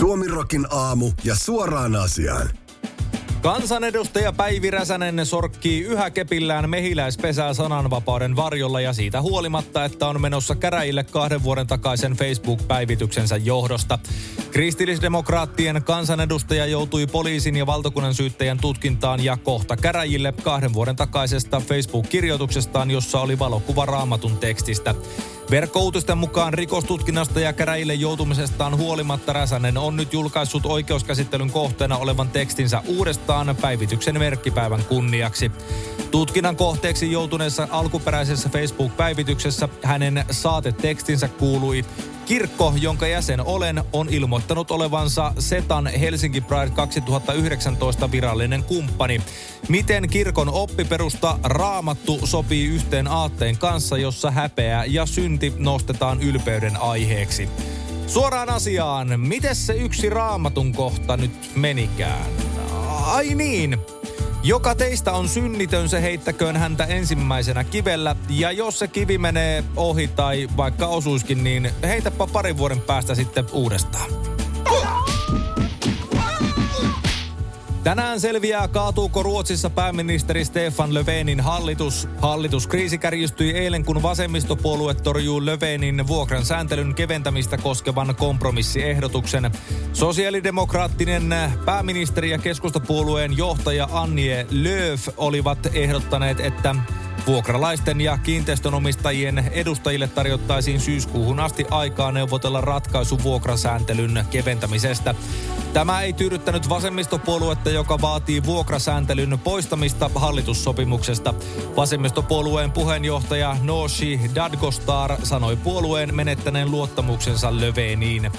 Suomirokin aamu ja suoraan asiaan. Kansanedustaja Päivi Räsänen sorkkii yhä kepillään mehiläispesää sananvapauden varjolla ja siitä huolimatta, että on menossa käräjille kahden vuoden takaisen Facebook-päivityksensä johdosta. Kristillisdemokraattien kansanedustaja joutui poliisin ja valtakunnan syyttäjän tutkintaan ja kohta käräjille kahden vuoden takaisesta Facebook-kirjoituksestaan, jossa oli valokuva raamatun tekstistä. Verkkouutisten mukaan rikostutkinnasta ja käräjille joutumisestaan huolimatta Räsänen on nyt julkaissut oikeuskäsittelyn kohteena olevan tekstinsä uudestaan päivityksen merkkipäivän kunniaksi. Tutkinnan kohteeksi joutuneessa alkuperäisessä Facebook-päivityksessä hänen saatetekstinsä kuului Kirkko, jonka jäsen olen, on ilmoittanut olevansa Setan Helsinki Pride 2019 virallinen kumppani. Miten kirkon oppiperusta raamattu sopii yhteen aatteen kanssa, jossa häpeä ja synti nostetaan ylpeyden aiheeksi? Suoraan asiaan, miten se yksi raamatun kohta nyt menikään? Ai niin, joka teistä on synnitön, se heittäköön häntä ensimmäisenä kivellä. Ja jos se kivi menee ohi tai vaikka osuiskin, niin heitäpä parin vuoden päästä sitten uudestaan. Tänään selviää, kaatuuko Ruotsissa pääministeri Stefan Löfvenin hallitus. Hallituskriisi kärjistyi eilen, kun vasemmistopuolue torjuu Löfvenin vuokran sääntelyn keventämistä koskevan kompromissiehdotuksen. Sosiaalidemokraattinen pääministeri ja keskustapuolueen johtaja Annie Lööf olivat ehdottaneet, että Vuokralaisten ja kiinteistönomistajien edustajille tarjottaisiin syyskuuhun asti aikaa neuvotella ratkaisu vuokrasääntelyn keventämisestä. Tämä ei tyydyttänyt vasemmistopuoluetta, joka vaatii vuokrasääntelyn poistamista hallitussopimuksesta. Vasemmistopuolueen puheenjohtaja Nooshi Dadgostar sanoi puolueen menettäneen luottamuksensa Löveniin.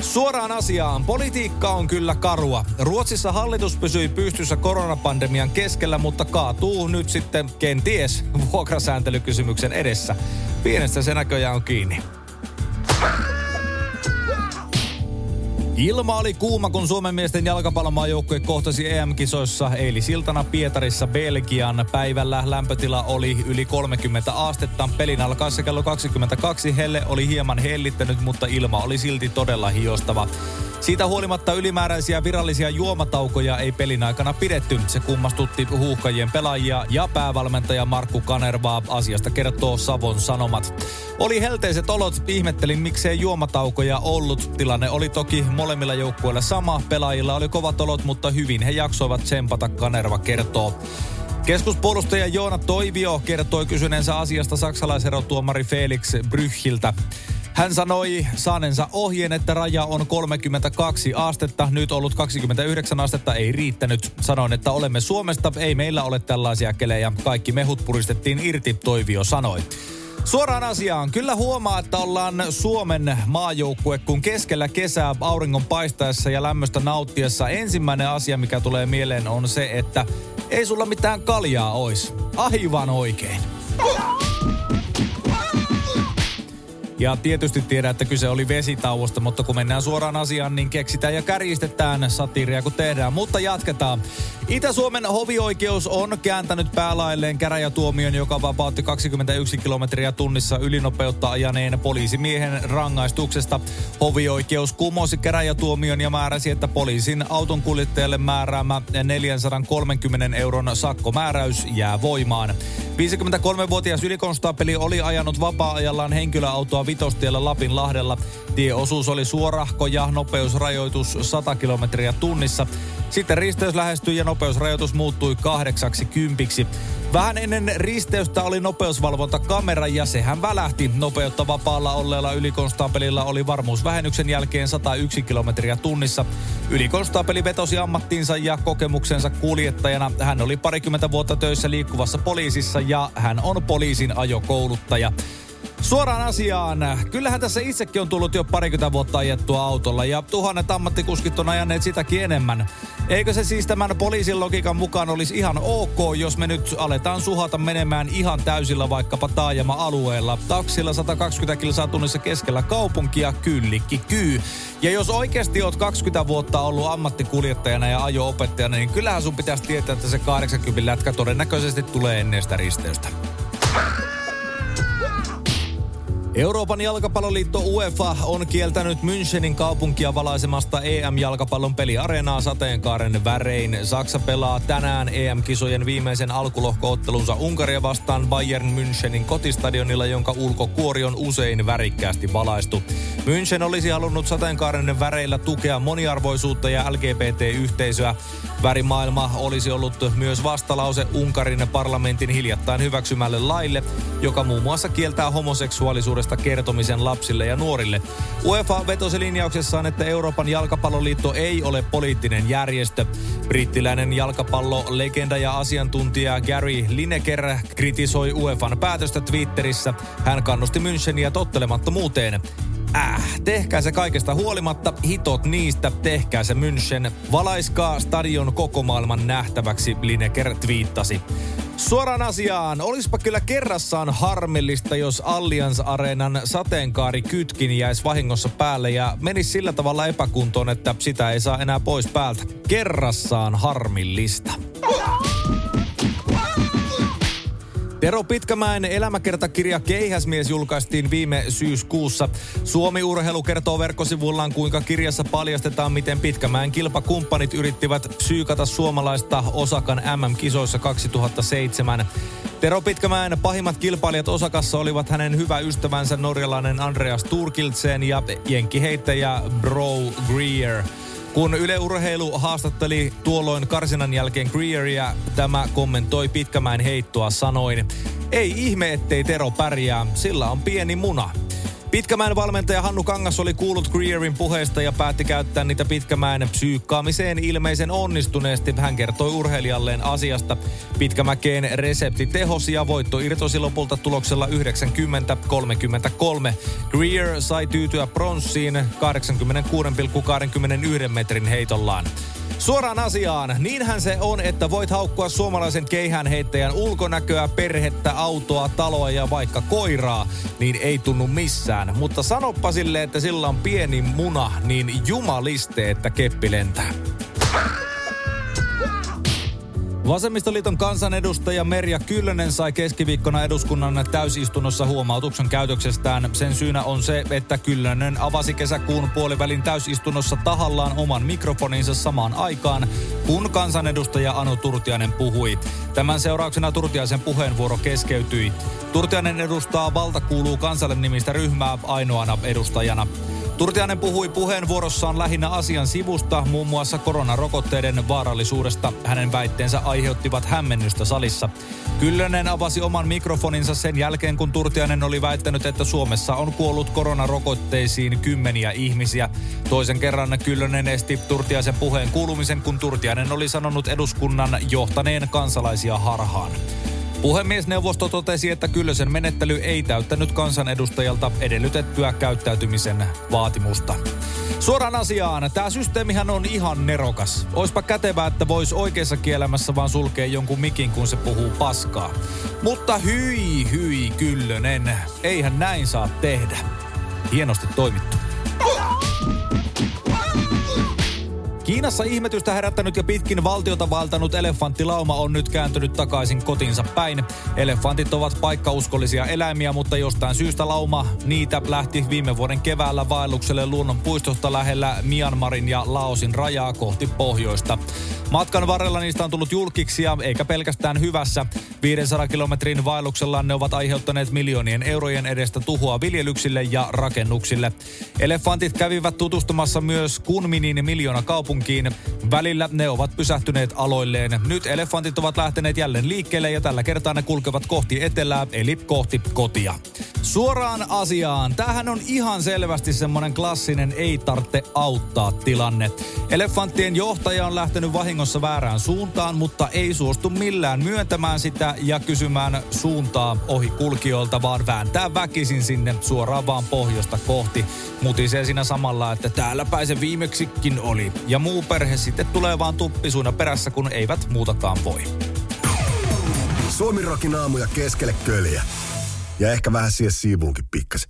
Suoraan asiaan, politiikka on kyllä karua. Ruotsissa hallitus pysyi pystyssä koronapandemian keskellä, mutta kaatuu nyt sitten kenties vuokrasääntelykysymyksen edessä. Pienestä se näköjään on kiinni. Ilma oli kuuma, kun Suomen miesten jalkapallomaajoukkue kohtasi EM-kisoissa eilisiltana Pietarissa Belgian. Päivällä lämpötila oli yli 30 astetta. Pelin alkaessa kello 22 helle oli hieman hellittänyt, mutta ilma oli silti todella hiostava. Siitä huolimatta ylimääräisiä virallisia juomataukoja ei pelin aikana pidetty. Se kummastutti huuhkajien pelaajia ja päävalmentaja Markku Kanervaa. Asiasta kertoo Savon Sanomat. Oli helteiset olot, ihmettelin miksei juomataukoja ollut. Tilanne oli toki molemmilla joukkueilla sama. Pelaajilla oli kovat olot, mutta hyvin he jaksoivat tsempata, Kanerva kertoo. Keskuspuolustaja Joona Toivio kertoi kysyneensä asiasta saksalaiserotuomari Felix Brychiltä. Hän sanoi saanensa ohjeen, että raja on 32 astetta. Nyt ollut 29 astetta ei riittänyt. Sanoin, että olemme Suomesta, ei meillä ole tällaisia kelejä. Kaikki mehut puristettiin irti, Toivio sanoi. Suoraan asiaan. Kyllä huomaa, että ollaan Suomen maajoukkue, kun keskellä kesää auringon paistaessa ja lämmöstä nauttiessa ensimmäinen asia, mikä tulee mieleen on se, että ei sulla mitään kaljaa ois. Aivan oikein. Ja tietysti tiedän, että kyse oli vesitauosta, mutta kun mennään suoraan asiaan, niin keksitään ja kärjistetään satiiria, kun tehdään. Mutta jatketaan. Itä-Suomen hovioikeus on kääntänyt päälailleen käräjätuomion, joka vapautti 21 kilometriä tunnissa ylinopeutta ajaneen poliisimiehen rangaistuksesta. Hovioikeus kumosi käräjätuomion ja määräsi, että poliisin auton kuljettajalle määräämä 430 euron sakkomääräys jää voimaan. 53-vuotias ylikonstaapeli oli ajanut vapaa-ajallaan henkilöautoa Vitostiellä Lapinlahdella. Tieosuus oli suorahko ja nopeusrajoitus 100 kilometriä tunnissa. Sitten risteys lähestyi ja nopeusrajoitus muuttui kahdeksaksi kympiksi. Vähän ennen risteystä oli nopeusvalvontakamera ja sehän välähti. Nopeutta vapaalla olleella ylikonstaapelilla oli varmuusvähennyksen jälkeen 101 kilometriä tunnissa. Ylikonstaapeli vetosi ammattiinsa ja kokemuksensa kuljettajana. Hän oli parikymmentä vuotta töissä liikkuvassa poliisissa ja hän on poliisin ajokouluttaja. Suoraan asiaan. Kyllähän tässä itsekin on tullut jo parikymmentä vuotta ajettua autolla ja tuhannet ammattikuskit on ajaneet sitäkin enemmän. Eikö se siis tämän poliisin logiikan mukaan olisi ihan ok, jos me nyt aletaan suhata menemään ihan täysillä vaikkapa taajama-alueella. Taksilla 120 kilsaa tunnissa keskellä kaupunkia, kyllikki kyy. Ja jos oikeasti oot 20 vuotta ollut ammattikuljettajana ja ajo-opettajana, niin kyllähän sun pitäisi tietää, että se 80 lätkä todennäköisesti tulee ennen sitä risteystä. Euroopan jalkapalloliitto UEFA on kieltänyt Münchenin kaupunkia valaisemasta EM-jalkapallon peliareenaa sateenkaaren värein. Saksa pelaa tänään EM-kisojen viimeisen alkulohkoottelunsa Unkaria vastaan Bayern Münchenin kotistadionilla, jonka ulkokuori on usein värikkäästi valaistu. München olisi halunnut sateenkaaren väreillä tukea moniarvoisuutta ja LGBT-yhteisöä. Värimaailma olisi ollut myös vastalause Unkarin parlamentin hiljattain hyväksymälle laille, joka muun muassa kieltää homoseksuaalisuudesta kertomisen lapsille ja nuorille. UEFA vetosi linjauksessaan, että Euroopan jalkapalloliitto ei ole poliittinen järjestö. Brittiläinen jalkapallolegenda ja asiantuntija Gary Lineker kritisoi UEFan päätöstä Twitterissä. Hän kannusti Müncheniä tottelemattomuuteen. Äh, tehkää se kaikesta huolimatta, hitot niistä, tehkää se München. Valaiskaa stadion koko maailman nähtäväksi, Lineker twiittasi. Suoraan asiaan, olispa kyllä kerrassaan harmillista, jos Allianz Areenan sateenkaari kytkin jäisi vahingossa päälle ja menisi sillä tavalla epäkuntoon, että sitä ei saa enää pois päältä. Kerrassaan harmillista. Tero Pitkämäen elämäkertakirja Keihäsmies julkaistiin viime syyskuussa. Suomi Urheilu kertoo verkkosivullaan, kuinka kirjassa paljastetaan, miten Pitkämäen kilpakumppanit yrittivät psyykata suomalaista Osakan MM-kisoissa 2007. Tero Pitkämäen pahimmat kilpailijat Osakassa olivat hänen hyvä ystävänsä norjalainen Andreas Turkiltsen ja jenkkiheittäjä Bro Greer. Kun Yle Urheilu haastatteli tuolloin karsinan jälkeen Greeria, tämä kommentoi Pitkämäen heittoa sanoin, ei ihme ettei Tero pärjää, sillä on pieni muna. Pitkämäen valmentaja Hannu Kangas oli kuullut Greerin puheesta ja päätti käyttää niitä Pitkämäen psyykkaamiseen ilmeisen onnistuneesti. Hän kertoi urheilijalleen asiasta. Pitkämäkeen resepti tehosi ja voitto irtosi lopulta tuloksella 90-33. Greer sai tyytyä pronssiin 86,21 metrin heitollaan. Suoraan asiaan, niinhän se on, että voit haukkua suomalaisen keihään heittäjän ulkonäköä, perhettä, autoa, taloa ja vaikka koiraa, niin ei tunnu missään. Mutta sanoppa sille, että sillä on pieni muna, niin jumaliste, että keppi lentää. Vasemmistoliiton kansanedustaja Merja Kyllönen sai keskiviikkona eduskunnan täysistunnossa huomautuksen käytöksestään. Sen syynä on se, että Kyllönen avasi kesäkuun puolivälin täysistunnossa tahallaan oman mikrofoninsa samaan aikaan, kun kansanedustaja Anu Turtiainen puhui. Tämän seurauksena Turtiaisen puheenvuoro keskeytyi. Turtiainen edustaa Valta kuuluu kansalle nimistä ryhmää ainoana edustajana. Turtiainen puhui puheenvuorossaan lähinnä asian sivusta, muun muassa koronarokotteiden vaarallisuudesta. Hänen väitteensä aiheuttivat hämmennystä salissa. Kyllönen avasi oman mikrofoninsa sen jälkeen, kun Turtiainen oli väittänyt, että Suomessa on kuollut koronarokotteisiin kymmeniä ihmisiä. Toisen kerran Kyllönen esti Turtiaisen puheen kuulumisen, kun Turtiainen oli sanonut eduskunnan johtaneen kansalaisia harhaan. Puhemiesneuvosto totesi, että Kyllösen menettely ei täyttänyt kansanedustajalta edellytettyä käyttäytymisen vaatimusta. Suoraan asiaan, tämä systeemihän on ihan nerokas. Oispa kätevää, että vois oikeassa kielämässä vaan sulkea jonkun mikin, kun se puhuu paskaa. Mutta hyi, hyi, Kyllönen, eihän näin saa tehdä. Hienosti toimittu. Kiinassa ihmetystä herättänyt ja pitkin valtiota valtanut elefanttilauma on nyt kääntynyt takaisin kotinsa päin. Elefantit ovat paikkauskollisia eläimiä, mutta jostain syystä lauma niitä lähti viime vuoden keväällä vaellukselle luonnonpuistosta lähellä Myanmarin ja Laosin rajaa kohti pohjoista. Matkan varrella niistä on tullut julkiksia, eikä pelkästään hyvässä. 500 kilometrin vaelluksella ne ovat aiheuttaneet miljoonien eurojen edestä tuhoa viljelyksille ja rakennuksille. Elefantit kävivät tutustumassa myös Kunminin miljoona kaupunkiin. Välillä ne ovat pysähtyneet aloilleen. Nyt elefantit ovat lähteneet jälleen liikkeelle ja tällä kertaa ne kulkevat kohti etelää, eli kohti kotia. Suoraan asiaan. Tämähän on ihan selvästi semmonen klassinen ei tarvitse auttaa tilanne. Elefanttien johtaja on lähtenyt vahingossa väärään suuntaan, mutta ei suostu millään myöntämään sitä ja kysymään suuntaa ohi kulkijoilta, vaan vääntää väkisin sinne suoraan vaan pohjoista kohti. Mutisee siinä samalla, että täällä se viimeksikin oli. Ja muu perhe sitten tulee vaan tuppisuina perässä, kun eivät muutakaan voi. Suomi aamuja keskelle köljä. Ja ehkä vähän siihen siivuunkin pikkas.